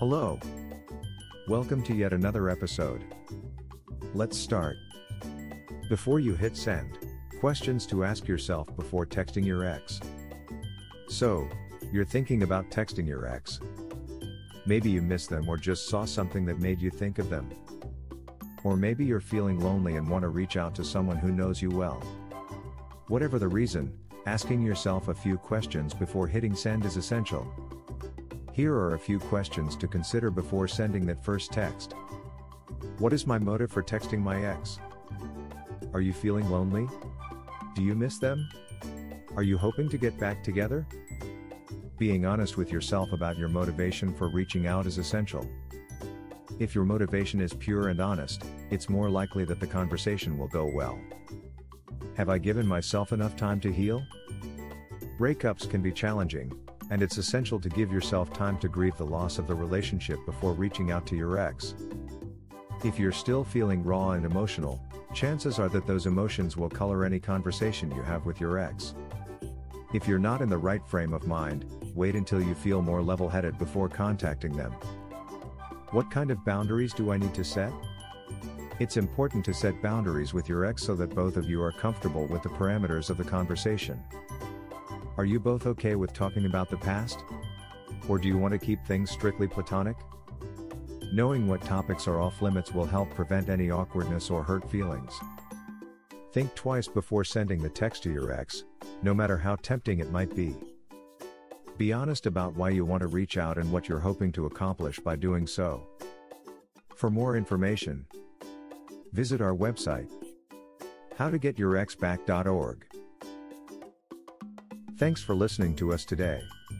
Hello. Welcome to yet another episode. Let's start. Before you hit send, questions to ask yourself before texting your ex. So, you're thinking about texting your ex. Maybe you miss them or just saw something that made you think of them. Or maybe you're feeling lonely and want to reach out to someone who knows you well. Whatever the reason, asking yourself a few questions before hitting send is essential. Here are a few questions to consider before sending that first text. What is my motive for texting my ex? Are you feeling lonely? Do you miss them? Are you hoping to get back together? Being honest with yourself about your motivation for reaching out is essential. If your motivation is pure and honest, it's more likely that the conversation will go well. Have I given myself enough time to heal? Breakups can be challenging, and it's essential to give yourself time to grieve the loss of the relationship before reaching out to your ex. If you're still feeling raw and emotional, chances are that those emotions will color any conversation you have with your ex. If you're not in the right frame of mind, wait until you feel more level headed before contacting them. What kind of boundaries do I need to set? It's important to set boundaries with your ex so that both of you are comfortable with the parameters of the conversation. Are you both okay with talking about the past? Or do you want to keep things strictly platonic? Knowing what topics are off limits will help prevent any awkwardness or hurt feelings. Think twice before sending the text to your ex, no matter how tempting it might be. Be honest about why you want to reach out and what you're hoping to accomplish by doing so. For more information, visit our website howtogetyourexback.org. Thanks for listening to us today.